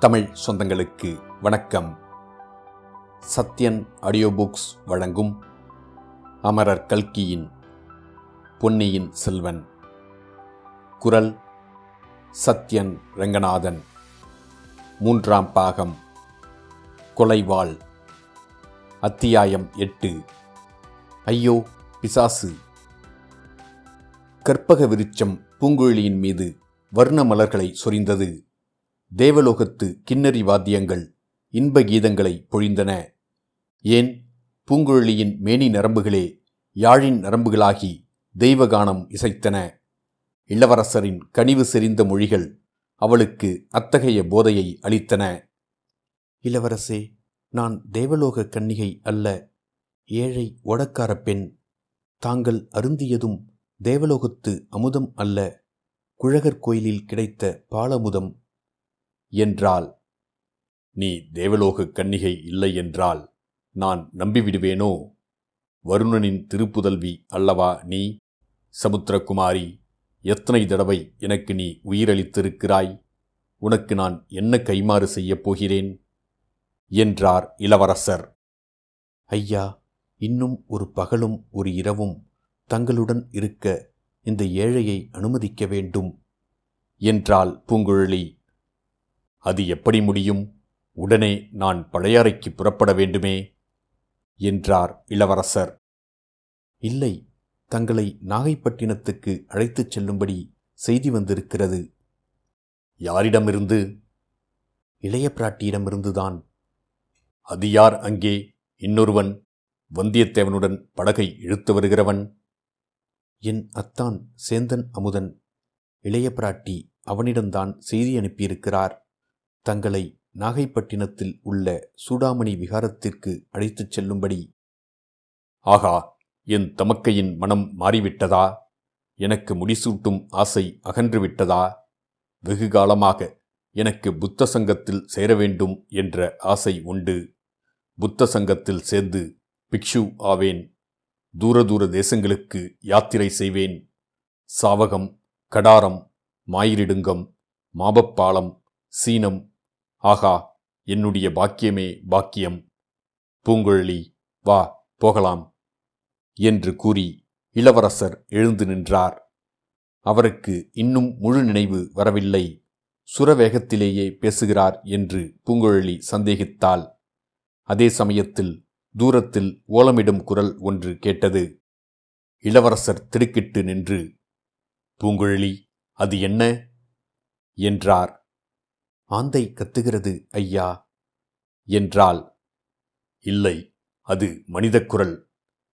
தமிழ் சொந்தங்களுக்கு வணக்கம். Sathyan audio books வழங்கும் அமரர் கல்கியின் பொன்னியின் செல்வன். குரல் சத்யன் ரங்கநாதன். மூன்றாம் பாகம். கொலைவாள். அத்தியாயம் எட்டு. ஐயோ பிசாசு. கற்பக விருச்சம் பூங்குழலியின் மீது வர்ண மலர்களை சொரிந்தது. தேவலோகத்து கிண்ணறி வாத்தியங்கள் இன்ப கீதங்களை பொழிந்தன. ஏன்? பூங்குழலியின் மேனி நரம்புகளே யாழின் நரம்புகளாகி தெய்வகானம் இசைத்தன. இளவரசரின் கனிவு செறிந்த மொழிகள் அவளுக்கு அத்தகைய போதையை அளித்தன. இளவரசே நான் தேவலோக கன்னிகை அல்ல ஏழை ஓடக்கார பெண். தாங்கள் அருந்தியதும் தேவலோகத்து அமுதம் அல்ல குழகர் கோயிலில் கிடைத்த பாலமுதம். என்றாள். நீ தேவலோக கன்னிகை இல்லை என்றால் நான் நம்பிவிடுவேனோ? வருணனின் திருப்புதல்வி அல்லவா நீ? சமுத்திரகுமாரி எத்தனை தடவை எனக்கு நீ உயிரளித்திருக்கிறாய்? உனக்கு நான் என்ன கைமாறு செய்யப் போகிறேன்? என்றார் இளவரசர். ஐயா இன்னும் ஒரு பகலும் ஒரு இரவும் தங்களுடன் இருக்க இந்த ஏழையை அனுமதிக்க வேண்டும் என்றாள் பூங்குழலி. அது எப்படி முடியும்? உடனே நான் பழையாறைக்கு புறப்பட வேண்டுமே? என்றார் இளவரசர். இல்லை தங்களை நாகைப்பட்டினத்துக்கு அழைத்துச் செல்லும்படி செய்தி வந்திருக்கிறது. யாரிடமிருந்து? இளைய பிராட்டியிடமிருந்துதான். அது யார் அங்கே? இன்னொருவன் வந்தியத்தேவனுடன் படகை இழுத்து வருகிறவன்? என் அத்தான் சேந்தன் அமுதன். இளைய பிராட்டி அவனிடம்தான் செய்தி அனுப்பியிருக்கிறார். தங்களை நாகைப்பட்டினத்தில் உள்ள சூடாமணி விகாரத்திற்கு அழைத்துச் செல்லும்படி. ஆகா என் தமக்கையின் மனம் மாறிவிட்டதா? எனக்கு முடிசூட்டும் ஆசை அகன்றுவிட்டதா? வெகு காலமாக எனக்கு புத்த சங்கத்தில் சேர வேண்டும் என்ற ஆசை உண்டு. புத்த சங்கத்தில் சேர்ந்து பிக்ஷு ஆவேன். தூர தூர தேசங்களுக்கு யாத்திரை செய்வேன். சாவகம் கடாரம் மாயிரிடுங்கம் மாபப்பாலம் சீனம் ஆகா என்னுடைய பாக்கியமே பாக்கியம். பூங்குழலி வா போகலாம் என்று கூறி இளவரசர் எழுந்து நின்றார். அவருக்கு இன்னும் முழு நினைவு வரவில்லை. சுரவேகத்திலேயே பேசுகிறார் என்று பூங்குழலி சந்தேகித்தாள். அதே சமயத்தில் தூரத்தில் ஓலமிடும் குரல் ஒன்று கேட்டது. இளவரசர் திடுக்கிட்டு நின்று பூங்குழலி அது என்ன? என்றார். ஆந்தை கத்துகிறது ஐயா. என்றாள். இல்லை அது மனிதக் குரல்.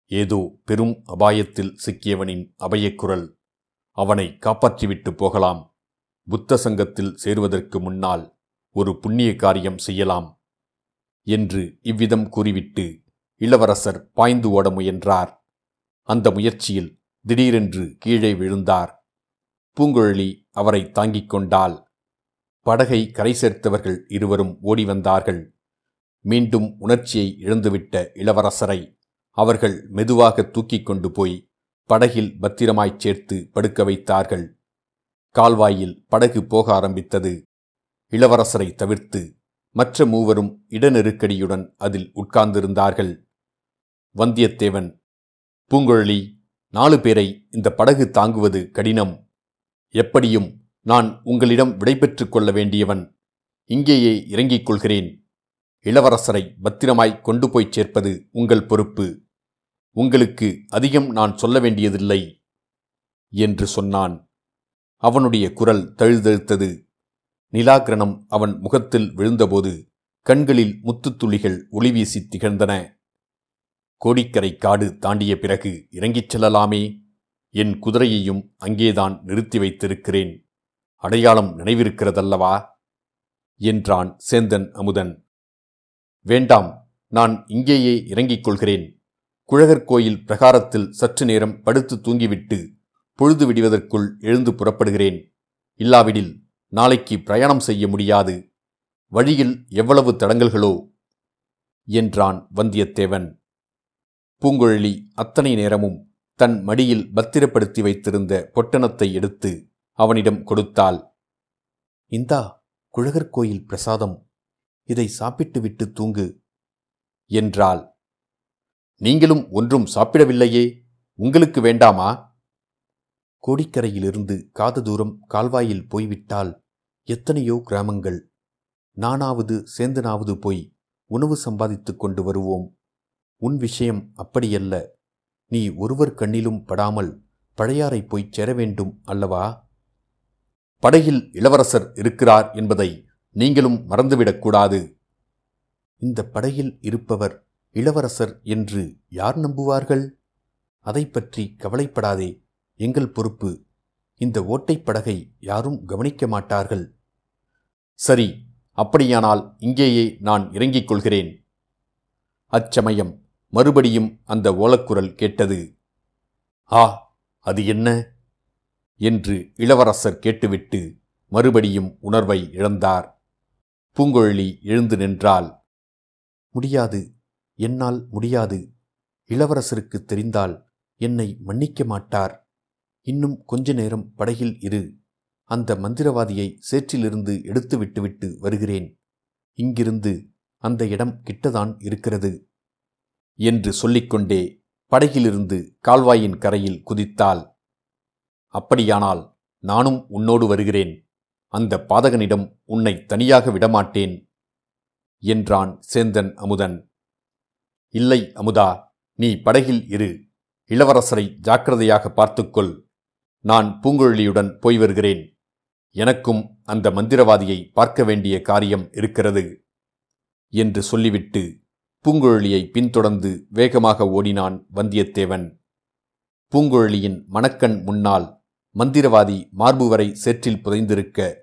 ஏதோ பெரும் அபாயத்தில் சிக்கியவனின் அபயக்குரல் அவனை காப்பாற்றிவிட்டு போகலாம். புத்த சங்கத்தில் சேருவதற்கு முன்னால் ஒரு புண்ணிய காரியம் செய்யலாம் என்று இவ்விதம் கூறிவிட்டு இளவரசர் பாய்ந்து ஓட முயன்றார். அந்த முயற்சியில் திடீரென்று கீழே விழுந்தார். பூங்குழலி அவரை தாங்கிக் கொண்டால் படகை கரை சேர்த்தவர்கள் இருவரும் ஓடி வந்தார்கள் மீண்டும் உணர்ச்சியை இழந்துவிட்ட இளவரசரை அவர்கள் மெதுவாக தூக்கிக் கொண்டு போய் படகில் பத்திரமாய்ச் சேர்த்து படுக்க வைத்தார்கள். கால்வாயில் படகு போக ஆரம்பித்தது. இளவரசரை தவிர்த்து மற்ற மூவரும் இடநெருக்கடியுடன் அதில் உட்கார்ந்திருந்தார்கள். வந்தியத்தேவன் பூங்குழலி நாலு பேரை இந்த படகு தாங்குவது கடினம். எப்படியும் நான் உங்களிடம் விடைபெற்றுக் கொள்ள வேண்டியவன் இங்கேயே இறங்கிக் கொள்கிறேன். இளவரசரை பத்திரமாய் கொண்டு போய்ச் சேர்ப்பது உங்கள் பொறுப்பு. உங்களுக்கு அதிகம் நான் சொல்ல வேண்டியதில்லை என்று சொன்னான். அவனுடைய குரல் தழுதழுத்தது. நிலாகிரணம் அவன் முகத்தில் விழுந்தபோது கண்களில் முத்துத்துளிகள் ஒளிவீசி திகழ்ந்தன. கோடிக்கரை காடு தாண்டிய பிறகு இறங்கிச் செல்லலாமே என் குதிரையையும் அங்கேதான் நிறுத்தி வைத்திருக்கிறேன். அடையாளம் நினைவிருக்கிறதல்லவா? என்றான் சேந்தன் அமுதன். வேண்டாம் நான் இங்கேயே இறங்கிக் கொள்கிறேன். குழகர் கோயில் பிரகாரத்தில் சற்று நேரம் படுத்து தூங்கிவிட்டு பொழுது விடுவதற்குள் எழுந்து புறப்படுகிறேன். இல்லாவிடில் நாளைக்கு பிரயாணம் செய்ய முடியாது. வழியில் எவ்வளவு தடங்கல்களோ? என்றான் வந்தியத்தேவன். பூங்குழலி அத்தனை நேரமும் தன் மடியில் பத்திரப்படுத்தி வைத்திருந்த பொட்டணத்தை எடுத்து அவனிடம் கொடுத்தாள். இந்தா குழகர் கோயில் பிரசாதம். இதை சாப்பிட்டுவிட்டு தூங்கு என்றாள். நீங்களும் ஒன்றும் சாப்பிடவில்லையே உங்களுக்கு வேண்டாமா? கோடிக்கரையிலிருந்து காத தூரம் கால்வாயில் போய்விட்டால் எத்தனையோ கிராமங்கள். நானாவது சேந்தனாவது போய் உணவு சம்பாதித்துக் கொண்டு வருவோம். உன் விஷயம் அப்படியல்ல. நீ ஒருவர் கண்ணிலும் படாமல் பழையாறை போய்ச் சேர வேண்டும் அல்லவா? படகில் இளவரசர் இருக்கிறார் என்பதை நீங்களும் மறந்துவிடக்கூடாது. இந்த படகில் இருப்பவர் இளவரசர் என்று யார் நம்புவார்கள்? அதை பற்றி கவலைப்படாதே. எங்கள் பொறுப்பு. இந்த ஓட்டைப் படகை யாரும் கவனிக்க மாட்டார்கள். சரி அப்படியானால் இங்கேயே நான் இறங்கிக் கொள்கிறேன். அச்சமயம் மறுபடியும் அந்த ஓலக்குரல் கேட்டது. ஆ அது என்ன? என்று இளவரசர் கேட்டுவிட்டு மறுபடியும் உணர்வை இழந்தார். பூங்கொழலி எழுந்து நின்றாள். முடியாது என்னால் முடியாது. இளவரசருக்கு தெரிந்தால் என்னை மன்னிக்க மாட்டார். இன்னும் கொஞ்ச நேரம் படகில் இரு. அந்த மந்திரவாதியை சேற்றிலிருந்து எடுத்து விட்டுவிட்டு வருகிறேன். இங்கிருந்து அந்த இடம் கிட்டதான் இருக்கிறது என்று சொல்லிக்கொண்டே படகிலிருந்து கால்வாயின் கரையில் குதித்தாள். அப்படியானால் நானும் உன்னோடு வருகிறேன். அந்த பாதகனிடம் உன்னை தனியாக விடமாட்டேன் என்றான் சேந்தன் அமுதன். இல்லை அமுதா நீ படகில் இரு. இளவரசரை ஜாக்கிரதையாக பார்த்துக்கொள். நான் பூங்குழலியுடன் போய் வருகிறேன். எனக்கும் அந்த மந்திரவாதியை பார்க்க வேண்டிய காரியம் இருக்கிறது என்று சொல்லிவிட்டு பூங்குழலியை பின்தொடர்ந்து வேகமாக ஓடினான் வந்தியத்தேவன். பூங்குழலியின் மணக்கண் முன்னால் மந்திரவாதி மார்பு வரை சேற்றில் புதைந்திருக்க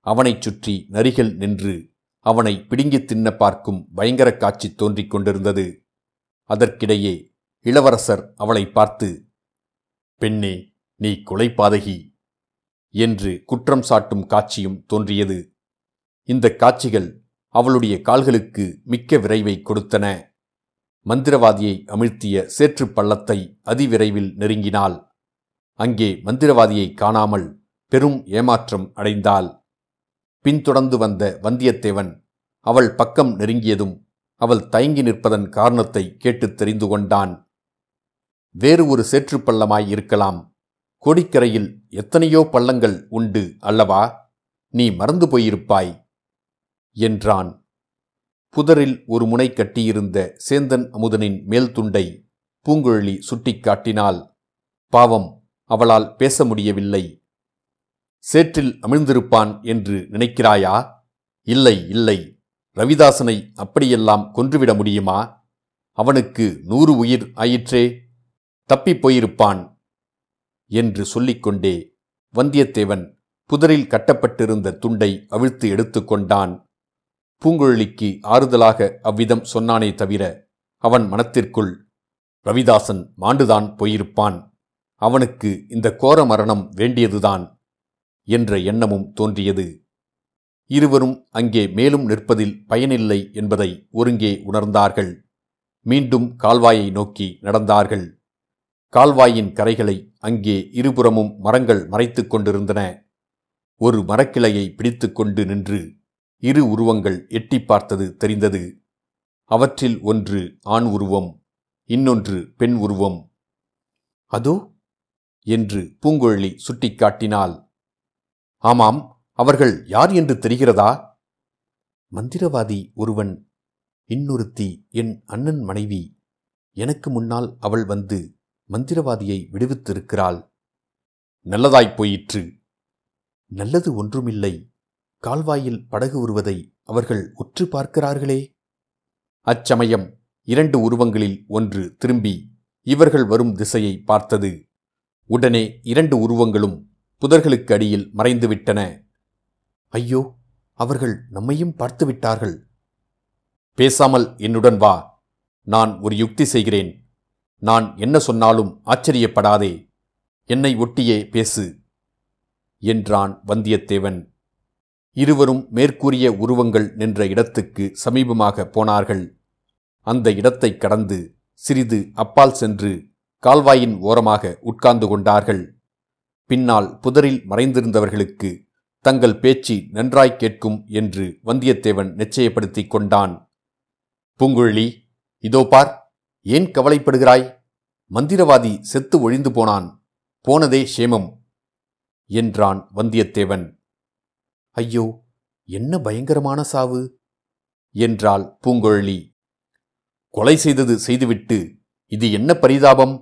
அவனைச் சுற்றி நரிகள் நின்று அவனை பிடுங்கித் தின்ன பார்க்கும் பயங்கர காட்சி தோன்றிக் கொண்டிருந்தது. அதற்கிடையே இளவரசர் அவளை பார்த்து பெண்ணே நீ கொலைப்பாதகி என்று குற்றம் சாட்டும் காட்சியும் தோன்றியது. இந்த காட்சிகள் அவளுடைய கால்களுக்கு மிக்க விரைவை கொடுத்தன. மந்திரவாதியை அமிழ்த்திய சேற்றுப் பள்ளத்தை அதிவிரைவில் நெருங்கினாள். அங்கே மந்திரவாதியை காணாமல் பெரும் ஏமாற்றம் அடைந்தாள். பின்தொடர்ந்து வந்த வந்தியத்தேவன் அவள் பக்கம் நெருங்கியதும் அவள் தயங்கி நிற்பதன் காரணத்தை கேட்டுத் தெரிந்து கொண்டான். வேறு ஒரு சேற்றுப் பள்ளமாய் இருக்கலாம். கோடிக்கரையில் எத்தனையோ பள்ளங்கள் உண்டு அல்லவா? நீ மறந்து போயிருப்பாய் என்றான். புதரில் ஒரு முனை கட்டியிருந்த சேந்தன் அமுதனின் மேல் துண்டை பூங்குழலி சுட்டிக்காட்டினாள் பாவம் அவளால் பேச முடியவில்லை. சேற்றில் அமிழ்ந்திருப்பான் என்று நினைக்கிறாயா? இல்லை இல்லை. ரவிதாசனை அப்படியெல்லாம் கொன்றுவிட முடியுமா? அவனுக்கு நூறு உயிர் ஆயிற்றே. தப்பிப் போயிருப்பான் என்று சொல்லிக்கொண்டே வந்தியத்தேவன் புதரில் கட்டப்பட்டிருந்த துண்டை அவிழ்த்து எடுத்துக்கொண்டான் பூங்குழலிக்கு ஆறுதலாக அவ்விதம் சொன்னானே தவிர அவன் மனத்திற்குள் ரவிதாசன் மாண்டுதான் போயிருப்பான். அவனுக்கு இந்த கோர மரணம் வேண்டியதுதான் என்ற எண்ணமும் தோன்றியது. இருவரும் அங்கே மேலும் நிற்பதில் பயனில்லை என்பதை ஒருங்கே உணர்ந்தார்கள். மீண்டும் கால்வாயை நோக்கி நடந்தார்கள். கால்வாயின் கரைகளை அங்கே இருபுறமும் மரங்கள் மறைத்துக் கொண்டிருந்தன. ஒரு மரக்கிளையை பிடித்துக்கொண்டு நின்று இரு உருவங்கள் எட்டி பார்த்தது தெரிந்தது. அவற்றில் ஒன்று ஆண் உருவம் இன்னொன்று பெண் உருவம். அதோ என்று பூங்குழலி சுட்டிக்காட்டினாள். ஆமாம் அவர்கள் யார் என்று தெரிகிறதா? மந்திரவாதி ஒருவன் இன்னொருத்தி என் அண்ணன் மனைவி. எனக்கு முன்னால் அவள் வந்து மந்திரவாதியை விடுவித்திருக்கிறாள். நல்லதாய்ப் போயிற்று. நல்லது ஒன்றுமில்லை. கால்வாயில் படகு வருவதை அவர்கள் உற்று பார்க்கிறார்களே. அச்சமயம். இரண்டு உருவங்களில் ஒன்று திரும்பி இவர்கள் வரும் திசையை பார்த்தது. உடனே இரண்டு உருவங்களும் புதர்களுக்கு அடியில் மறைந்துவிட்டன. ஐயோ அவர்கள் நம்மையும் பார்த்து விட்டார்கள். பேசாமல் என்னுடன் வா நான் ஒரு யுக்தி செய்கிறேன். நான் என்ன சொன்னாலும் ஆச்சரியப்படாதே என்னை ஒட்டியே பேசு என்றான் வந்தியத்தேவன். இருவரும் மேற்கூறிய உருவங்கள் நின்ற இடத்துக்கு சமீபமாக போனார்கள். அந்த இடத்தைக் கடந்து சிறிது அப்பால் சென்று கால்வாயின் ஓரமாக உட்கார்ந்து கொண்டார்கள். பின்னால் புதரில் மறைந்திருந்தவர்களுக்கு தங்கள் பேச்சு நன்றாய் கேட்கும் என்று வந்தியத்தேவன் நிச்சயப்படுத்திக் கொண்டான். பூங்குழலி இதோ பார் ஏன் கவலைப்படுகிறாய்? மந்திரவாதி செத்து ஒழிந்து போனான். போனதே சேமம் என்றான் வந்தியத்தேவன். ஐயோ என்ன பயங்கரமான சாவு? என்றாள் பூங்குழலி. கொலை செய்தது செய்துவிட்டு இது என்ன பரிதாபம்?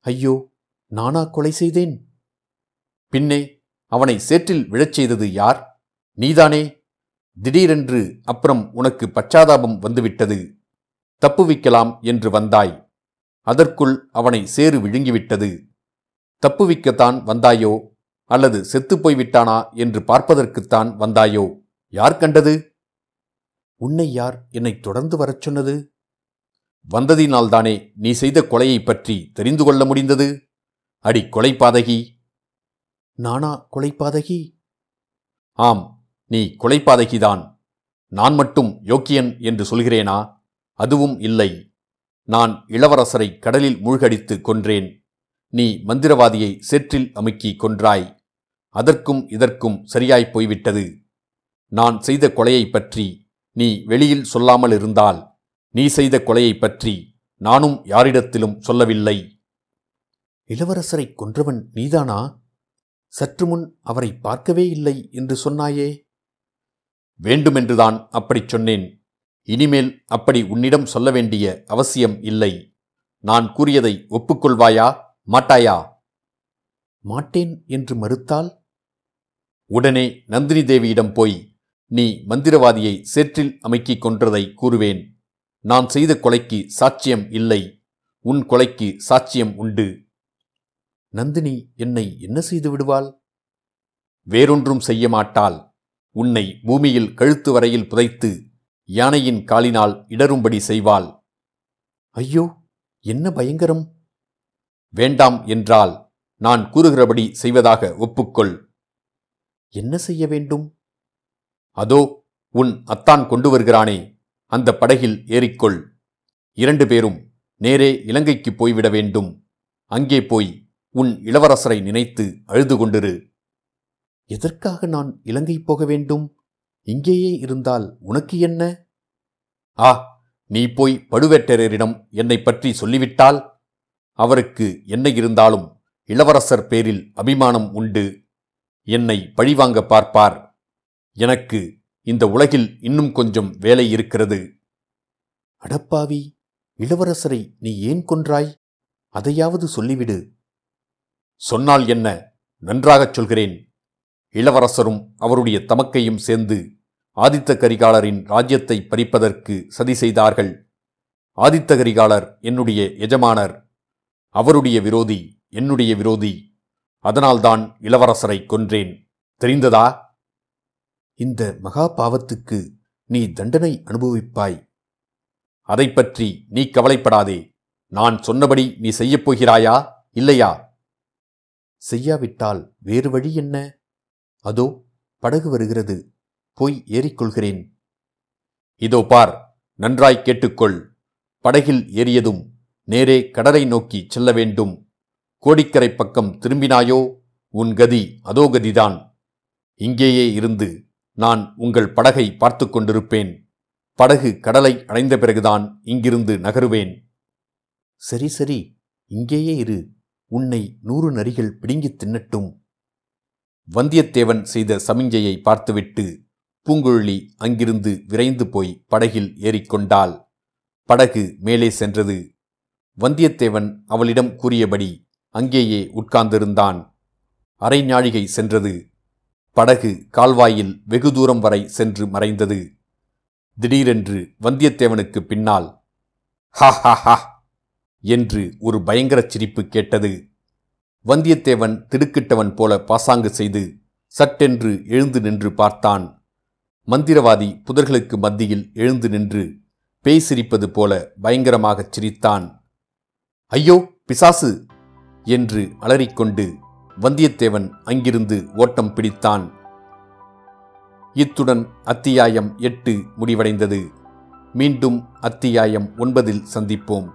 ஐயோ நானா கொலை செய்தேன்? பின்னே அவனை சேற்றில் விழச் செய்தது யார்? நீதானே. திடீரென்று அப்புறம் உனக்கு பச்சாதாபம் வந்துவிட்டது. தப்புவிக்கலாம் என்று வந்தாய். அதற்குள் அவனை சேறு விழுங்கிவிட்டது. தப்புவிக்கத்தான் வந்தாயோ? அல்லது செத்துப்போய் விட்டானா என்று பார்ப்பதற்குத்தான் வந்தாயோ? யார் கண்டது? உன்னை யார் என்னை தொடர்ந்து வரச் சொன்னது? வந்ததினால்தானே நீ செய்த கொலையைப் பற்றி தெரிந்து கொள்ள முடிந்தது? அடி கொலைப்பாதகி. நானா கொலைப்பாதகி? ஆம் நீ கொலைப்பாதகிதான். நான் மட்டும் யோக்கியன் என்று சொல்கிறேனா? அதுவும் இல்லை. நான் இளவரசரை கடலில் மூழ்கடித்து கொன்றேன். நீ மந்திரவாதியை சேற்றில் அமுக்கி கொன்றாய். அதற்கும் இதற்கும் சரியாய்ப் போய்விட்டது. நான் செய்த கொலையைப் பற்றி நீ வெளியில் சொல்லாமல் இருந்தால் நீ செய்த கொலையைப் பற்றி நானும் யாரிடத்திலும் சொல்லவில்லை. இளவரசரை கொன்றவன் நீதானா? சற்று முன் அவரை பார்க்கவே இல்லை என்று சொன்னாயே? வேண்டுமென்றுதான் அப்படிச் சொன்னேன். இனிமேல் அப்படி உன்னிடம் சொல்ல வேண்டிய அவசியம் இல்லை. நான் கூறியதை ஒப்புக்கொள்வாயா? மாட்டாயா? மாட்டேன் என்று மறுத்தால்? உடனே நந்தினி தேவியிடம் போய் நீ மந்திரவாதியை சேற்றில் அமைக்கிக் கொன்றதை கூறுவேன். நான் செய்த கொலைக்கு சாட்சியம் இல்லை. உன் கொலைக்கு சாட்சியம் உண்டு. நந்தினி என்னை என்ன செய்து விடுவாள்? வேறொன்றும் செய்ய மாட்டாள். உன்னை பூமியில் கழுத்து வரையில் புதைத்து யானையின் காலினால் இடரும்படி செய்வாள். ஐயோ என்ன பயங்கரம்? வேண்டாம் என்றால் நான் கூறுகிறபடி செய்வதாக ஒப்புக்கொள். என்ன செய்ய வேண்டும்? அதோ உன் அத்தான் கொண்டு வருகிறானே. அந்த படகில் ஏறிக்கொள். இரண்டு பேரும் நேரே இலங்கைக்கு போய்விட வேண்டும். அங்கே போய் உன் இளவரசரை நினைத்து அழுது கொண்டிரு. எதற்காக நான் இலங்கை போக வேண்டும்? இங்கேயே இருந்தால் உனக்கு என்ன? ஆ நீ போய் பழுவேட்டரையரிடம் என்னை பற்றி சொல்லிவிட்டால்? அவருக்கு என்ன இருந்தாலும் இளவரசர் பேரில் அபிமானம் உண்டு. என்னை பழிவாங்க பார்ப்பார். எனக்கு இந்த உலகில் இன்னும் கொஞ்சம் வேலை இருக்கிறது. அடப்பாவி இளவரசரை நீ ஏன் கொன்றாய்? அதையாவது சொல்லிவிடு. சொன்னால் என்ன? நன்றாகச் சொல்கிறேன். இளவரசரும் அவருடைய தமக்கையும் சேர்ந்து ஆதித்த கரிகாலரின் ராஜ்யத்தை பறிப்பதற்கு சதி செய்தார்கள். ஆதித்த கரிகாலர் என்னுடைய எஜமானர். அவருடைய விரோதி என்னுடைய விரோதி. அதனால்தான் இளவரசரை கொன்றேன். தெரிந்ததா? இந்த மகா பாவத்துக்கு நீ தண்டனை அனுபவிப்பாய். அதை பற்றி நீ கவலைப்படாதே. நான் சொன்னபடி நீ செய்யப் போகிறாயா? இல்லையா? செய்யாவிட்டால் வேறு வழி என்ன? அதோ படகு வருகிறது. போய் ஏறிக்கொள்கிறேன். இதோ பார் நன்றாய் கேட்டுக்கொள். படகில் ஏறியதும் நேரே கடலை நோக்கி செல்ல வேண்டும். கோடிக்கரை பக்கம் திரும்பினாயோ? உன் கதி அதோ கதிதான். இங்கேயே இருந்து நான் உங்கள் படகை பார்த்து கொண்டிருப்பேன். படகு கடலை அடைந்த பிறகுதான் இங்கிருந்து நகருவேன். சரி சரி இங்கேயே இரு. உன்னை நூறு நரிகள் பிடுங்கித் தின்னட்டும். வந்தியத்தேவன் செய்த சமிஞ்சையை பார்த்துவிட்டு பூங்குழலி அங்கிருந்து விரைந்து போய் படகில் ஏறிக்கொண்டாள் படகு மேலே சென்றது. வந்தியத்தேவன் அவளிடம் கூறியபடி அங்கேயே உட்கார்ந்திருந்தான். அரை நாழிகை சென்றது. படகு கால்வாயில் வெகு தூரம் வரை சென்று மறைந்தது. திடீரென்று வந்தியத்தேவனுக்கு பின்னால் ஹா ஹா ஹா என்று ஒரு பயங்கரச் சிரிப்பு கேட்டது. வந்தியத்தேவன் திடுக்கிட்டவன் போல பாசாங்கு செய்து சட்டென்று எழுந்து நின்று பார்த்தான். மந்திரவாதி புதர்களுக்கு மத்தியில் எழுந்து நின்று பேய் சிரிப்பது போல பயங்கரமாகச் சிரித்தான். ஐயோ பிசாசு! என்று அலறிக்கொண்டு வந்தியத்தேவன் அங்கிருந்து ஓட்டம் பிடித்தான். இத்துடன் அத்தியாயம் எட்டு முடிவடைந்தது. மீண்டும் அத்தியாயம் ஒன்பதில் சந்திப்போம்.